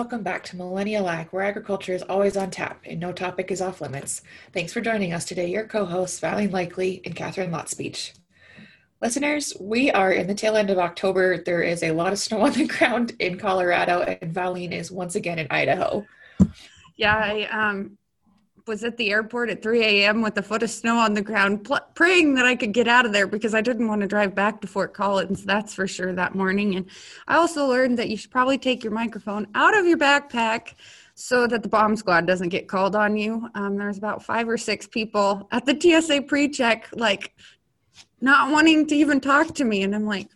welcome back to Millennial Ag, where agriculture is always on tap and no topic is off limits. Thanks for joining us today, your co hosts, Valene Lickley and Catherine Lotspeech. Listeners, we are in the tail end of October. There is a lot of snow on the ground in Colorado, and Valene is once again in Idaho. Yeah, I um, was at the airport at 3 a.m. with a foot of snow on the ground, pl- praying that I could get out of there because I didn't want to drive back to Fort Collins. That's for sure that morning. And I also learned that you should probably take your microphone out of your backpack so that the bomb squad doesn't get called on you. Um, there's about five or six people at the TSA pre-check, like not wanting to even talk to me, and I'm like,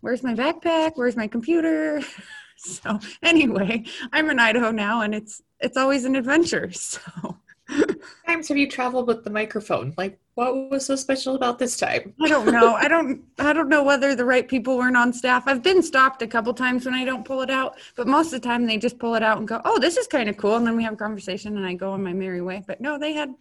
"Where's my backpack? Where's my computer?" so anyway, I'm in Idaho now, and it's it's always an adventure. So times have you traveled with the microphone? Like, what was so special about this time? I don't know. I don't. I don't know whether the right people weren't on staff. I've been stopped a couple times when I don't pull it out, but most of the time they just pull it out and go, "Oh, this is kind of cool," and then we have a conversation and I go on my merry way. But no, they had.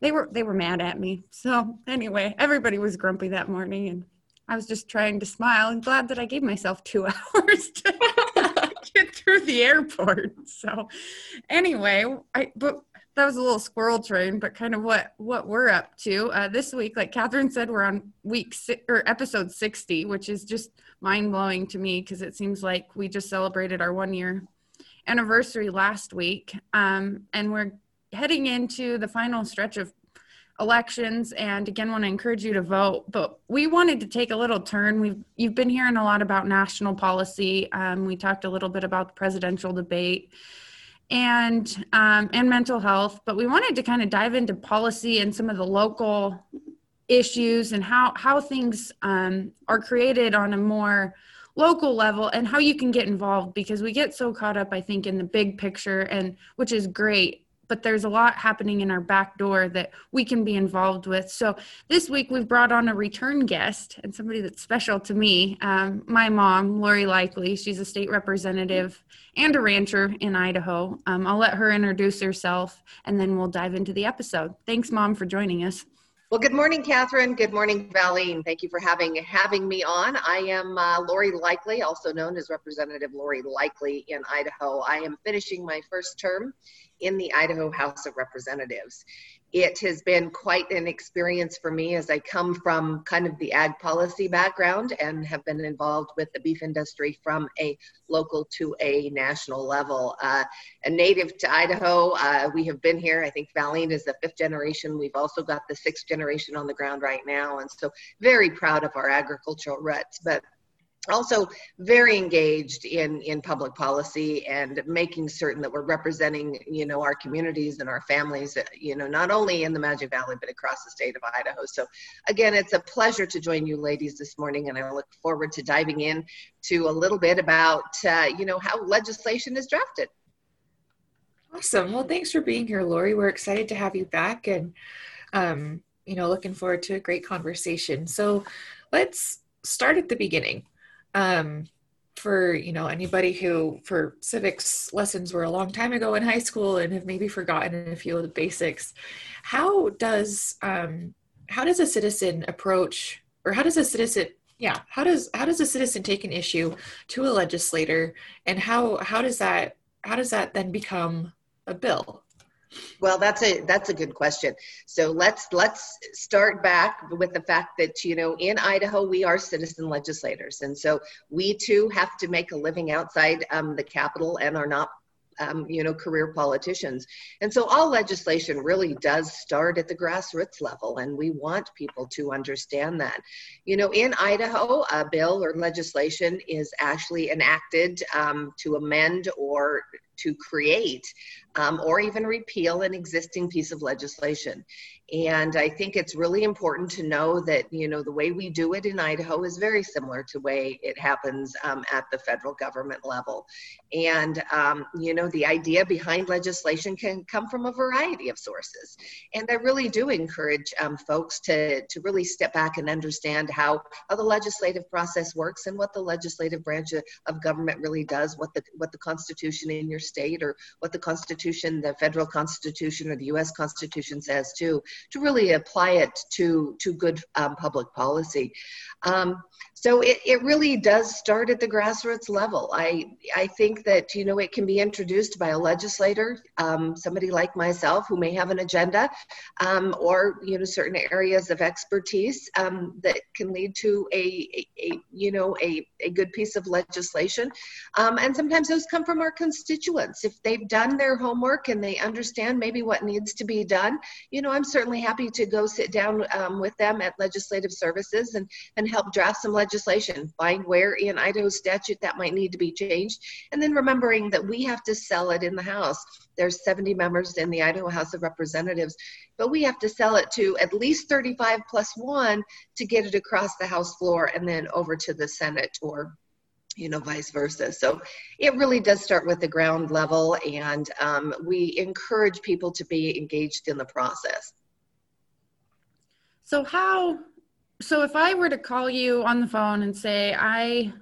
They were they were mad at me. So anyway, everybody was grumpy that morning, and I was just trying to smile and glad that I gave myself two hours to get through the airport. So anyway, I but that was a little squirrel train, but kind of what what we're up to uh, this week. Like Catherine said, we're on week si- or episode sixty, which is just mind blowing to me because it seems like we just celebrated our one year anniversary last week, um, and we're heading into the final stretch of elections. And again, want to encourage you to vote. But we wanted to take a little turn. We've you've been hearing a lot about national policy. Um, we talked a little bit about the presidential debate and um, and mental health but we wanted to kind of dive into policy and some of the local issues and how how things um, are created on a more local level and how you can get involved because we get so caught up i think in the big picture and which is great but there's a lot happening in our back door that we can be involved with. So this week we've brought on a return guest and somebody that's special to me. Um, my mom, Laurie Lickley, she's a state representative and a rancher in Idaho. Um, I'll let her introduce herself and then we'll dive into the episode. Thanks, Mom, for joining us. Well, good morning, Catherine. Good morning, Valene. Thank you for having having me on. I am uh, Laurie Lickley, also known as Representative Laurie Lickley in Idaho. I am finishing my first term in the Idaho House of Representatives. It has been quite an experience for me as I come from kind of the ag policy background and have been involved with the beef industry from a local to a national level. Uh, a native to Idaho, uh, we have been here. I think Valene is the fifth generation. We've also got the sixth generation on the ground right now, and so very proud of our agricultural roots. But also very engaged in in public policy and making certain that we're representing you know our communities and our families you know not only in the magic valley but across the state of idaho. So again it's a pleasure to join you ladies this morning and i look forward to diving in to a little bit about uh, you know how legislation is drafted. Awesome. Well thanks for being here Laurie. We're excited to have you back and um, you know looking forward to a great conversation. So let's start at the beginning um, for you know anybody who for civics lessons were a long time ago in high school and have maybe forgotten a few of the basics how does um, how does a citizen approach or how does a citizen yeah how does how does a citizen take an issue to a legislator? And how how does that how does that then become a bill well, that's a that's a good question. So let's let's start back with the fact that you know in Idaho we are citizen legislators, and so we too have to make a living outside um, the capital and are not um, you know, career politicians. And so all legislation really does start at the grassroots level, and we want people to understand that. You know, in Idaho, a bill or legislation is actually enacted um, to amend or to create um, or even repeal an existing piece of legislation. And I think it's really important to know that, you know, the way we do it in Idaho is very similar to the way it happens um, at the federal government level. And, um, you know, the idea behind legislation can come from a variety of sources. And I really do encourage um, folks to, to really step back and understand how, how the legislative process works and what the legislative branch of government really does, what the, what the Constitution in your state or what the Constitution, the federal Constitution or the US Constitution says too to really apply it to to good um, public policy. Um, so it, it really does start at the grassroots level. I, I think that, you know, it can be introduced by a legislator, um, somebody like myself who may have an agenda um, or, you know, certain areas of expertise um, that can lead to a, a, a, you know, a, a good piece of legislation. Um, and sometimes those come from our constituents. If they've done their homework and they understand maybe what needs to be done, you know, I'm certainly happy to go sit down um, with them at Legislative Services and, and help draft some legislation legislation, find where in Idaho statute that might need to be changed, and then remembering that we have to sell it in the House. There's 70 members in the Idaho House of Representatives, but we have to sell it to at least 35 plus one to get it across the House floor and then over to the Senate or you know, vice versa. So it really does start with the ground level, and um, we encourage people to be engaged in the process. So, how so if I were to call you on the phone and say, I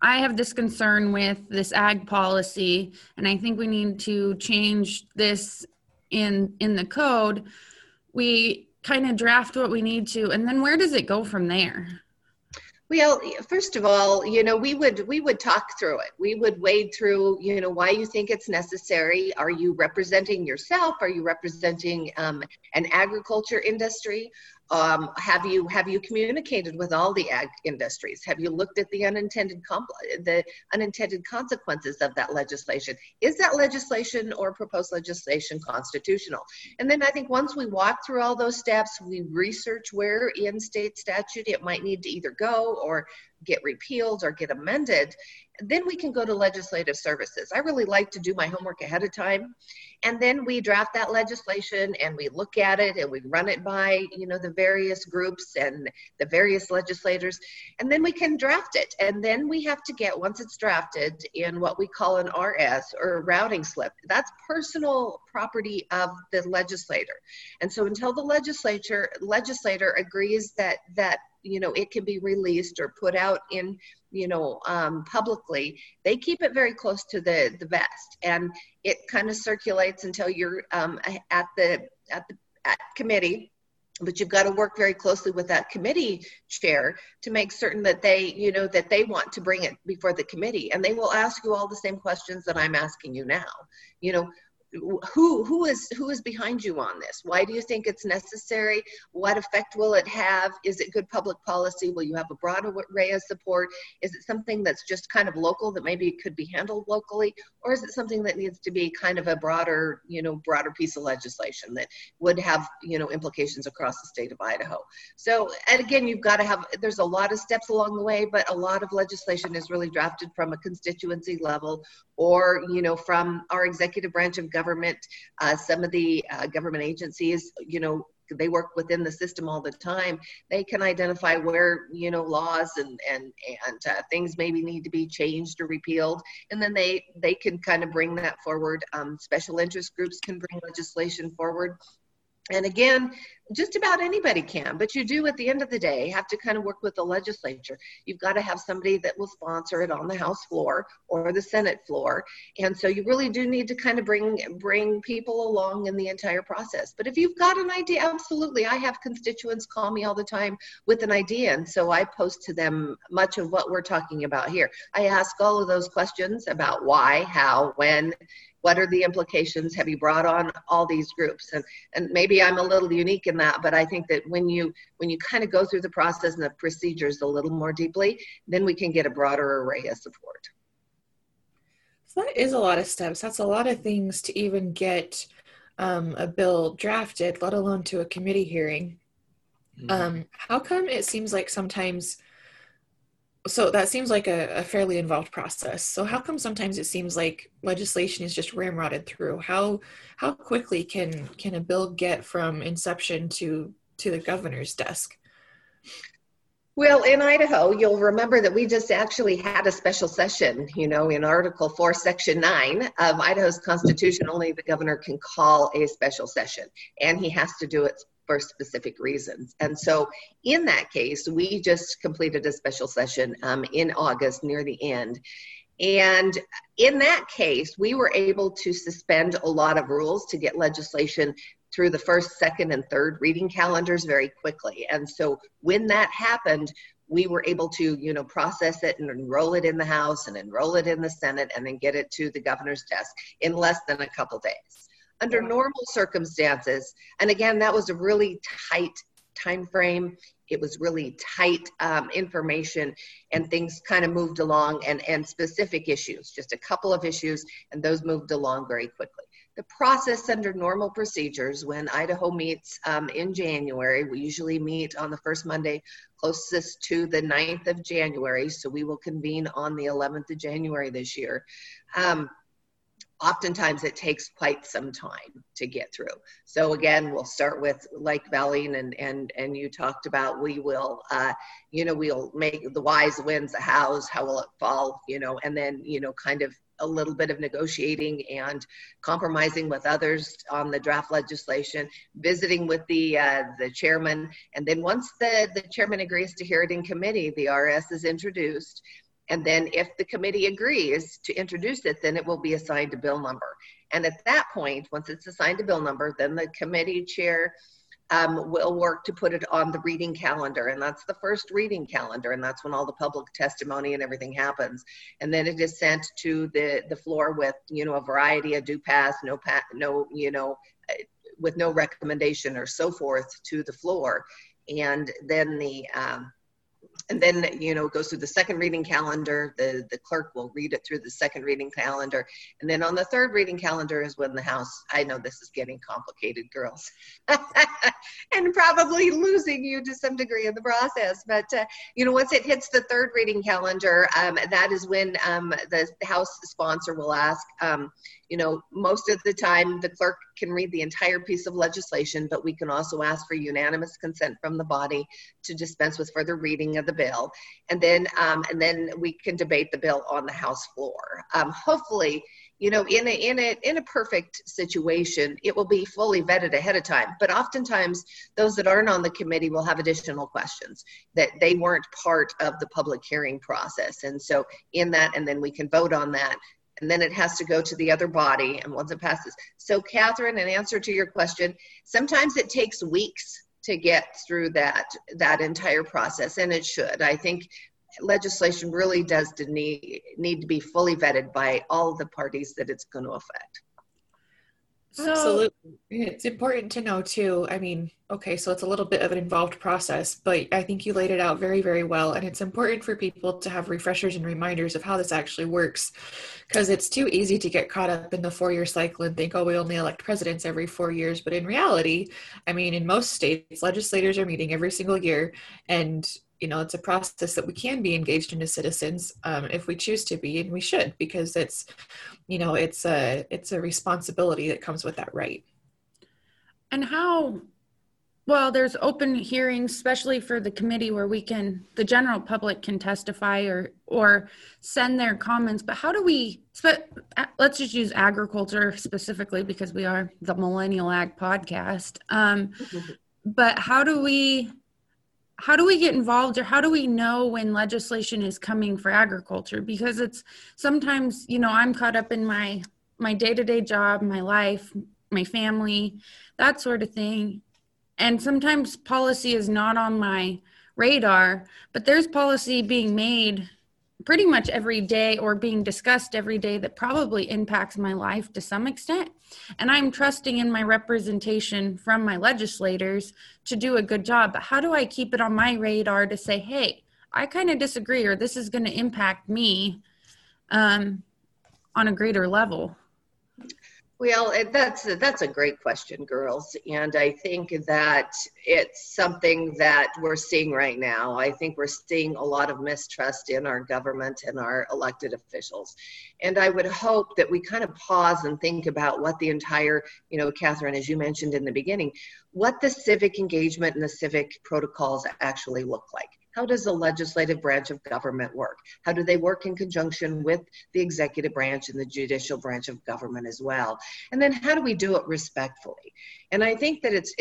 I have this concern with this ag policy and I think we need to change this in in the code, we kind of draft what we need to and then where does it go from there? Well, first of all, you know, we would we would talk through it. We would wade through, you know, why you think it's necessary. Are you representing yourself? Are you representing um, an agriculture industry? Um, have you have you communicated with all the ag industries? Have you looked at the unintended the unintended consequences of that legislation? Is that legislation or proposed legislation constitutional? And then I think once we walk through all those steps, we research where in state statute it might need to either go or get repealed or get amended, then we can go to legislative services. I really like to do my homework ahead of time. And then we draft that legislation and we look at it and we run it by, you know, the various groups and the various legislators. And then we can draft it. And then we have to get, once it's drafted, in what we call an RS or a routing slip. That's personal property of the legislator. And so until the legislature legislator agrees that that you know it can be released or put out in you know um, publicly they keep it very close to the the vest. And it kind of circulates until you're um, at the at the at committee. But you've got to work very closely with that committee chair to make certain that they you know that they want to bring it before the committee. And they will ask you all the same questions that i'm asking you now. You know who who is who is behind you on this? Why do you think it's necessary? What effect will it have? Is it good public policy? Will you have a broad array of support? Is it something that's just kind of local that maybe could be handled locally? Or is it something that needs to be kind of a broader you know broader piece of legislation that would have you know implications across the state of idaho? So and again you've got to have there's a lot of steps along the way but a lot of legislation is really drafted from a constituency level or you know from our executive branch of government uh, some of the uh, government agencies you know they work within the system all the time. They can identify where you know laws and and and uh, things maybe need to be changed or repealed. And then they they can kind of bring that forward. Um, special interest groups can bring legislation forward. And again, just about anybody can, but you do at the end of the day have to kind of work with the legislature. You've got to have somebody that will sponsor it on the House floor or the Senate floor. And so you really do need to kind of bring bring people along in the entire process. But if you've got an idea, absolutely. I have constituents call me all the time with an idea. And so I post to them much of what we're talking about here. I ask all of those questions about why, how, when, what are the implications have you brought on all these groups and and maybe i'm a little unique in that but i think that when you when you kind of go through the process and the procedures a little more deeply then we can get a broader array of support. So that is a lot of steps. That's a lot of things to even get um, a bill drafted let alone to a committee hearing. Mm-hmm. um, how come it seems like sometimes so that seems like a, a, fairly involved process. So how come sometimes it seems like legislation is just ramrodded through? How how quickly can can a bill get from inception to to the governor's desk? Well, in Idaho, you'll remember that we just actually had a special session, you know, in Article 4, Section 9 of Idaho's Constitution. Only the governor can call a special session, and he has to do it for specific reasons. And so, in that case, we just completed a special session um, in August near the end. And in that case, we were able to suspend a lot of rules to get legislation through the first, second, and third reading calendars very quickly. And so, when that happened, we were able to, you know, process it and enroll it in the House and enroll it in the Senate and then get it to the governor's desk in less than a couple days. Under normal circumstances, and again, that was a really tight time frame. It was really tight um, information, and things kind of moved along, and and specific issues, just a couple of issues, and those moved along very quickly the process under normal procedures when Idaho meets um, in January. We usually meet on the first Monday closest to the 9th of January, so we will convene on the 11th of January this year. Um, oftentimes it takes quite some time to get through. So again, we'll start with like Valene and and and you talked about. We will, uh, you know, we'll make the wise wins the hows. How will it fall? You know, and then you know, kind of a little bit of negotiating and compromising with others on the draft legislation, visiting with the uh, the chairman, and then once the the chairman agrees to hear it in committee, the RS is introduced. And then if the committee agrees to introduce it, then it will be assigned a bill number. And at that point, once it's assigned a bill number, then the committee chair um, will work to put it on the reading calendar. And that's the first reading calendar. And that's when all the public testimony and everything happens. And then it is sent to the, the floor with, you know, a variety of do pass, no, pa- no, you know, uh, with no recommendation or so forth to the floor. And then the, um, and then you know goes through the second reading calendar the the clerk will read it through the second reading calendar. And then on the third reading calendar is when the house i know this is getting complicated girls and probably losing you to some degree in the process. But uh, you know once it hits the third reading calendar um, that is when um, the house sponsor will ask um, you know, most of the time the clerk can read the entire piece of legislation, but we can also ask for unanimous consent from the body to dispense with further reading of the bill. And then, um, and then we can debate the bill on the House floor. Um, hopefully, you know, in a, in a, in a perfect situation, it will be fully vetted ahead of time. But oftentimes those that aren't on the committee will have additional questions that they weren't part of the public hearing process. And so in that, and then we can vote on that and then it has to go to the other body and once it passes. So catherine in answer to your question sometimes it takes weeks to get through that that entire process and it should. I think legislation really does need need to be fully vetted by all the parties that it's going to affect so, Absolutely. It's important to know too. I mean, okay, so it's a little bit of an involved process, but I think you laid it out very, very well. And it's important for people to have refreshers and reminders of how this actually works because it's too easy to get caught up in the four year cycle and think, oh, we only elect presidents every four years. But in reality, I mean, in most states, legislators are meeting every single year and you know it's a process that we can be engaged in as citizens um, if we choose to be and we should because it's you know it's a it's a responsibility that comes with that right. And how well there's open hearings especially for the committee where we can the general public can testify or or send their comments but how do we let's just use agriculture specifically because we are the millennial ag podcast um, but how do we how do we get involved or how do we know when legislation is coming for agriculture? Because it's sometimes you know i'm caught up in my my day-to-day job my life my family that sort of thing. And sometimes policy is not on my radar but there's policy being made pretty much every day or being discussed every day that probably impacts my life to some extent. And I'm trusting in my representation from my legislators to do a good job. But how do I keep it on my radar to say, hey, I kind of disagree, or this is going to impact me um, on a greater level? Well, that's that's a great question, girls, and I think that it's something that we're seeing right now. I think we're seeing a lot of mistrust in our government and our elected officials, and I would hope that we kind of pause and think about what the entire, you know, Catherine, as you mentioned in the beginning, what the civic engagement and the civic protocols actually look like. How does the legislative branch of government work? How do they work in conjunction with the executive branch and the judicial branch of government as well? And then how do we do it respectfully? And I think that it's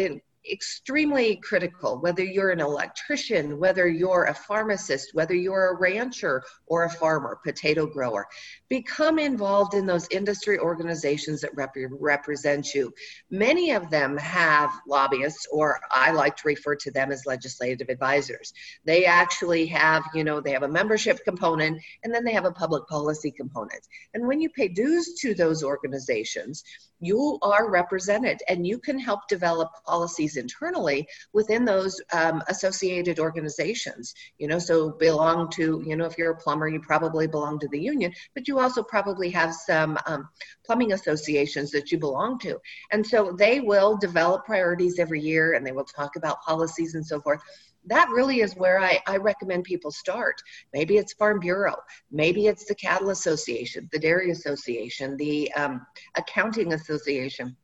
extremely critical whether you're an electrician whether you're a pharmacist whether you're a rancher or a farmer potato grower. Become involved in those industry organizations that rep- represent you. Many of them have lobbyists or i like to refer to them as legislative advisors. They actually have you know they have a membership component and then they have a public policy component. And when you pay dues to those organizations you are represented and you can help develop policies internally within those um, associated organizations you know so belong to you know if you're a plumber you probably belong to the union but you also probably have some um, plumbing associations that you belong to and so they will develop priorities every year and they will talk about policies and so forth that really is where I, I recommend people start. Maybe it's Farm Bureau, maybe it's the Cattle Association, the Dairy Association, the um, Accounting Association.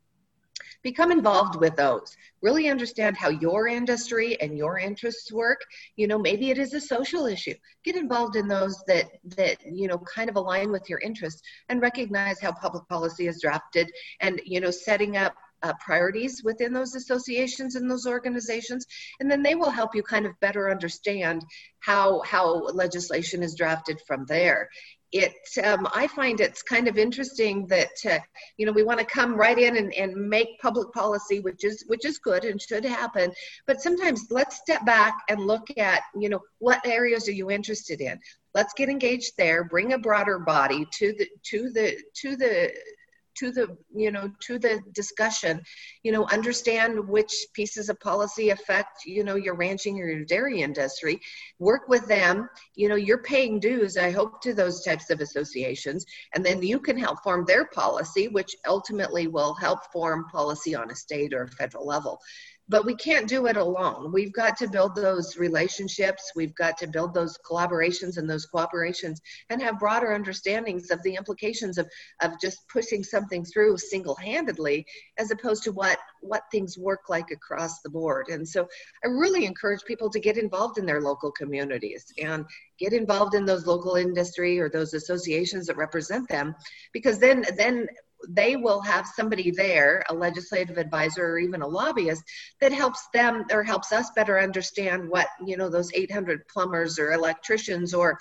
Become involved with those. Really understand how your industry and your interests work. You know, maybe it is a social issue. Get involved in those that that you know kind of align with your interests, and recognize how public policy is drafted. And you know, setting up uh, priorities within those associations and those organizations and then they will help you kind of better understand how how legislation is drafted from there. It um, i find it's kind of interesting that uh, you know we want to come right in and, and make public policy which is which is good and should happen but sometimes let's step back and look at you know what areas are you interested in? Let's get engaged there bring a broader body to the to the to the to the you know to the discussion you know understand which pieces of policy affect you know your ranching or your dairy industry. Work with them. You know you're paying dues i hope to those types of associations. And then you can help form their policy which ultimately will help form policy on a state or federal level but we can't do it alone. We've got to build those relationships. We've got to build those collaborations and those cooperations and have broader understandings of the implications of, of just pushing something through single-handedly as opposed to what, what things work like across the board. And so I really encourage people to get involved in their local communities and get involved in those local industry or those associations that represent them because then then they will have somebody there, a legislative advisor or even a lobbyist, that helps them or helps us better understand what, you know, those 800 plumbers or electricians or,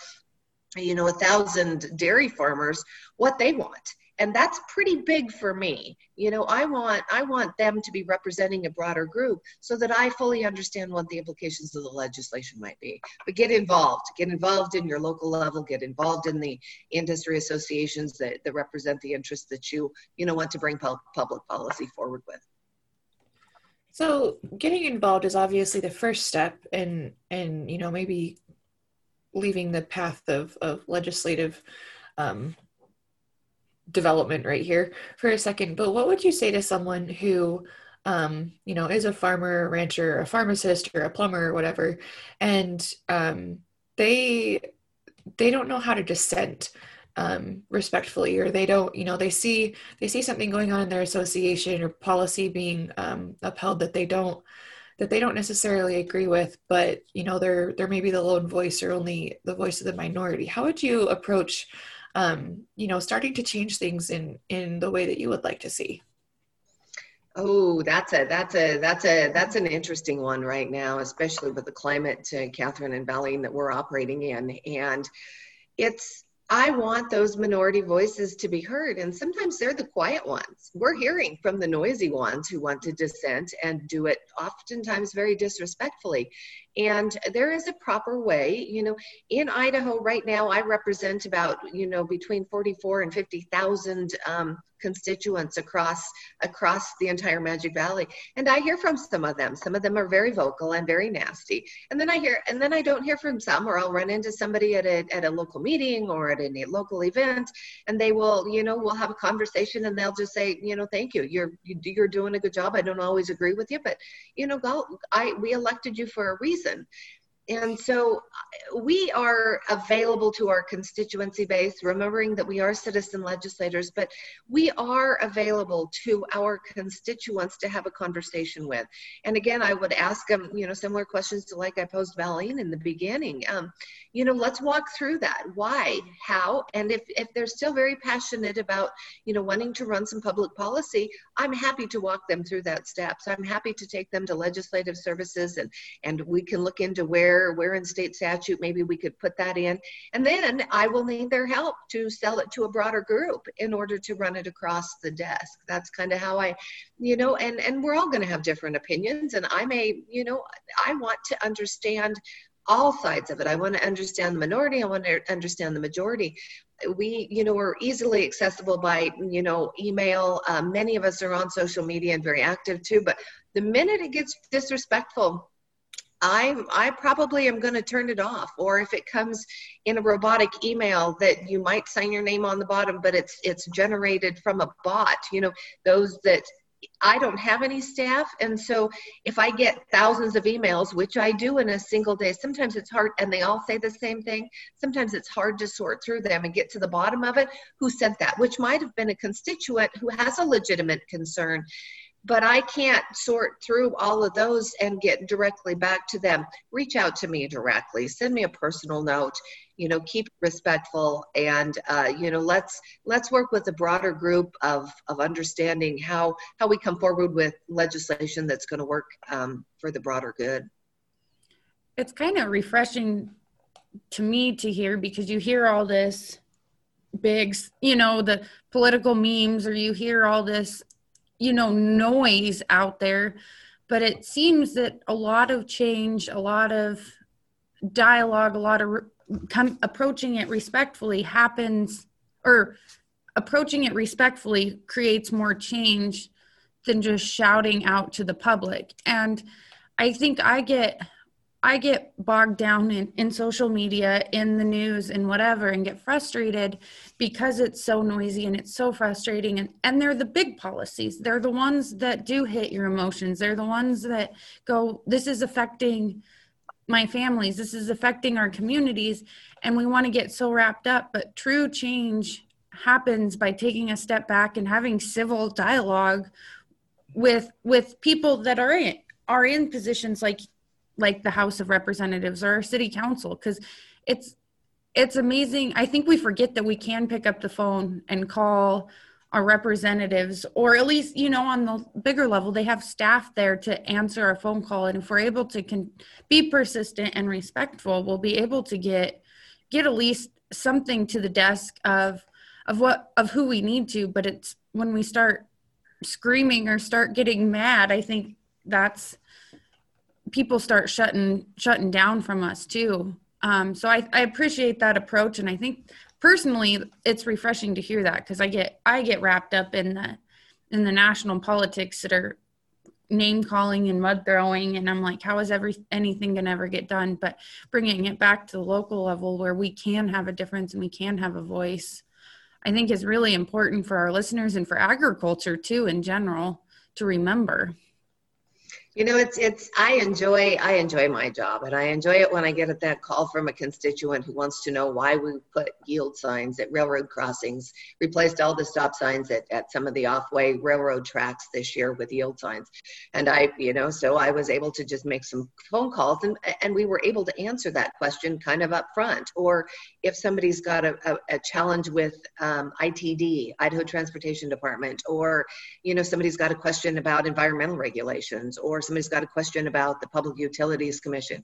you know, a thousand dairy farmers, what they want and that's pretty big for me. You know i want i want them to be representing a broader group so that i fully understand what the implications of the legislation might be. But get involved get involved in your local level get involved in the industry associations that, that represent the interests that you you know want to bring public policy forward with. So getting involved is obviously the first step and and you know maybe leaving the path of of legislative um, development right here for a second, but what would you say to someone who, um, you know, is a farmer, rancher, a pharmacist, or a plumber, or whatever, and um, they they don't know how to dissent um, respectfully, or they don't, you know, they see they see something going on in their association or policy being um, upheld that they don't that they don't necessarily agree with, but you know, they're they're maybe the lone voice or only the voice of the minority. How would you approach um, you know, starting to change things in in the way that you would like to see? Oh, that's a that's a that's a that's an interesting one right now, especially with the climate, uh, Catherine and Valene, that we're operating in, and it's I want those minority voices to be heard, and sometimes they're the quiet ones. We're hearing from the noisy ones who want to dissent and do it oftentimes very disrespectfully. And there is a proper way, you know, in Idaho right now, I represent about, you know, between 44 and 50,000 um, constituents across across the entire Magic Valley. And I hear from some of them. Some of them are very vocal and very nasty. And then I hear and then I don't hear from some or I'll run into somebody at a at a local meeting or at a local event and they will, you know, we'll have a conversation and they'll just say, you know, thank you. You're you're doing a good job. I don't always agree with you, but you know, go I we elected you for a reason reason and so uh, we are available to our constituency base, remembering that we are citizen legislators, but we are available to our constituents to have a conversation with. And again, I would ask them, you know, similar questions to like I posed Valene in the beginning. Um, you know, let's walk through that. Why, how, and if, if they're still very passionate about, you know, wanting to run some public policy, I'm happy to walk them through that steps. So I'm happy to take them to legislative services and, and we can look into where where in state statute maybe we could put that in and then i will need their help to sell it to a broader group in order to run it across the desk that's kind of how i you know and and we're all going to have different opinions and i may you know i want to understand all sides of it. I want to understand the minority. I want to understand the majority. We, you know, are easily accessible by, you know, email. Um, many of us are on social media and very active too. But the minute it gets disrespectful, I I probably am going to turn it off. Or if it comes in a robotic email that you might sign your name on the bottom, but it's it's generated from a bot. You know those that I don't have any staff, and so if I get thousands of emails, which I do in a single day, sometimes it's hard, and they all say the same thing. Sometimes it's hard to sort through them and get to the bottom of it. Who sent that? Which might have been a constituent who has a legitimate concern but I can't sort through all of those and get directly back to them. Reach out to me directly. Send me a personal note. You know, keep respectful, and uh, you know, let's let's work with a broader group of of understanding how how we come forward with legislation that's going to work um, for the broader good. It's kind of refreshing to me to hear because you hear all this big, you know, the political memes, or you hear all this you know noise out there but it seems that a lot of change a lot of dialogue a lot of re- approaching it respectfully happens or approaching it respectfully creates more change than just shouting out to the public. And i think i get I get bogged down in, in social media, in the news, and whatever, and get frustrated because it's so noisy and it's so frustrating. And, and they're the big policies. They're the ones that do hit your emotions. They're the ones that go, this is affecting my families, this is affecting our communities. And we want to get so wrapped up. But true change happens by taking a step back and having civil dialogue with with people that are in are in positions like like the House of Representatives or our city council because it's it's amazing. I think we forget that we can pick up the phone and call our representatives or at least you know on the bigger level they have staff there to answer our phone call and if we're able to con- be persistent and respectful we'll be able to get get at least something to the desk of of what of who we need to but it's when we start screaming or start getting mad i think that's people start shutting shutting down from us too. Um, so I, I appreciate that approach, and I think personally it's refreshing to hear that because I get I get wrapped up in the in the national politics that are name calling and mud throwing. And i'm like how is every anything gonna ever get done? But bringing it back to the local level where we can have a difference and we can have a voice i think is really important for our listeners and for agriculture too in general to remember you know, it's it's I enjoy I enjoy my job and I enjoy it when I get that call from a constituent who wants to know why we put yield signs at railroad crossings, replaced all the stop signs at, at some of the off-way railroad tracks this year with yield signs. And I, you know, so I was able to just make some phone calls and and we were able to answer that question kind of up front. Or if somebody's got a, a, a challenge with um, ITD, Idaho Transportation Department, or you know, somebody's got a question about environmental regulations or somebody's got a question about the Public Utilities Commission.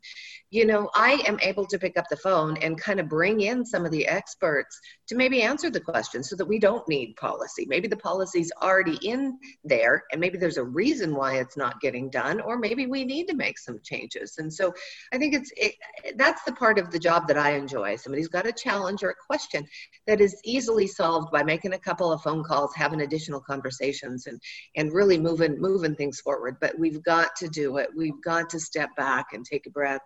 You know, I am able to pick up the phone and kind of bring in some of the experts to maybe answer the question so that we don't need policy. Maybe the policy's already in there and maybe there's a reason why it's not getting done or maybe we need to make some changes. And so I think it's it, that's the part of the job that I enjoy. Somebody's got a challenge or a question that is easily solved by making a couple of phone calls, having additional conversations and and really moving moving things forward. But we've got to do it. We've got to step back and take a breath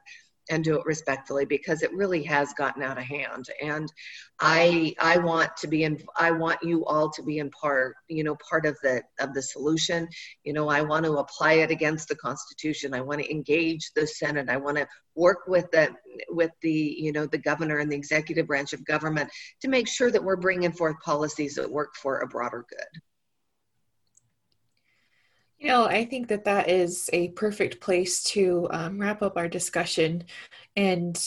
and do it respectfully because it really has gotten out of hand. And i i want to be in i want you all to be in part you know part of the of the solution. You know i want to apply it against the constitution. I want to engage the senate. I want to work with the with the you know the governor and the executive branch of government to make sure that we're bringing forth policies that work for a broader good you know, I think that that is a perfect place to um, wrap up our discussion. And,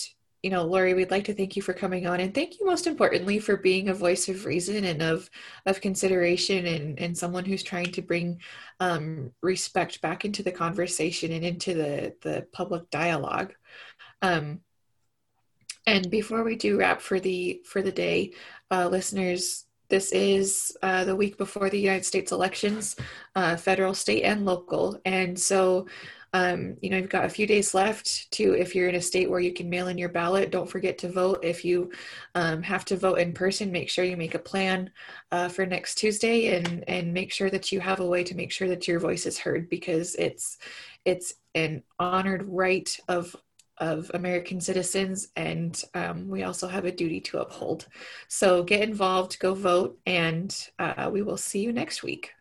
you know, Laurie, we'd like to thank you for coming on and thank you most importantly for being a voice of reason and of, of consideration and, and someone who's trying to bring um, respect back into the conversation and into the, the public dialogue. Um, and before we do wrap for the for the day, uh, listeners, this is uh, the week before the United States elections, uh, federal, state, and local. And so, um, you know, you've got a few days left to, if you're in a state where you can mail in your ballot, don't forget to vote. If you um, have to vote in person, make sure you make a plan uh, for next Tuesday and, and make sure that you have a way to make sure that your voice is heard because it's, it's an honored right of of American citizens, and um, we also have a duty to uphold. So get involved, go vote, and uh, we will see you next week.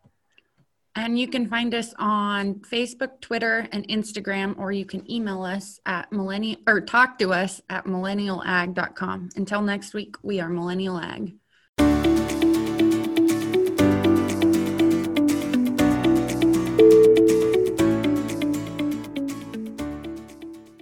And you can find us on Facebook, Twitter, and Instagram, or you can email us at millennial or talk to us at millennialag.com. Until next week, we are Millennial Ag.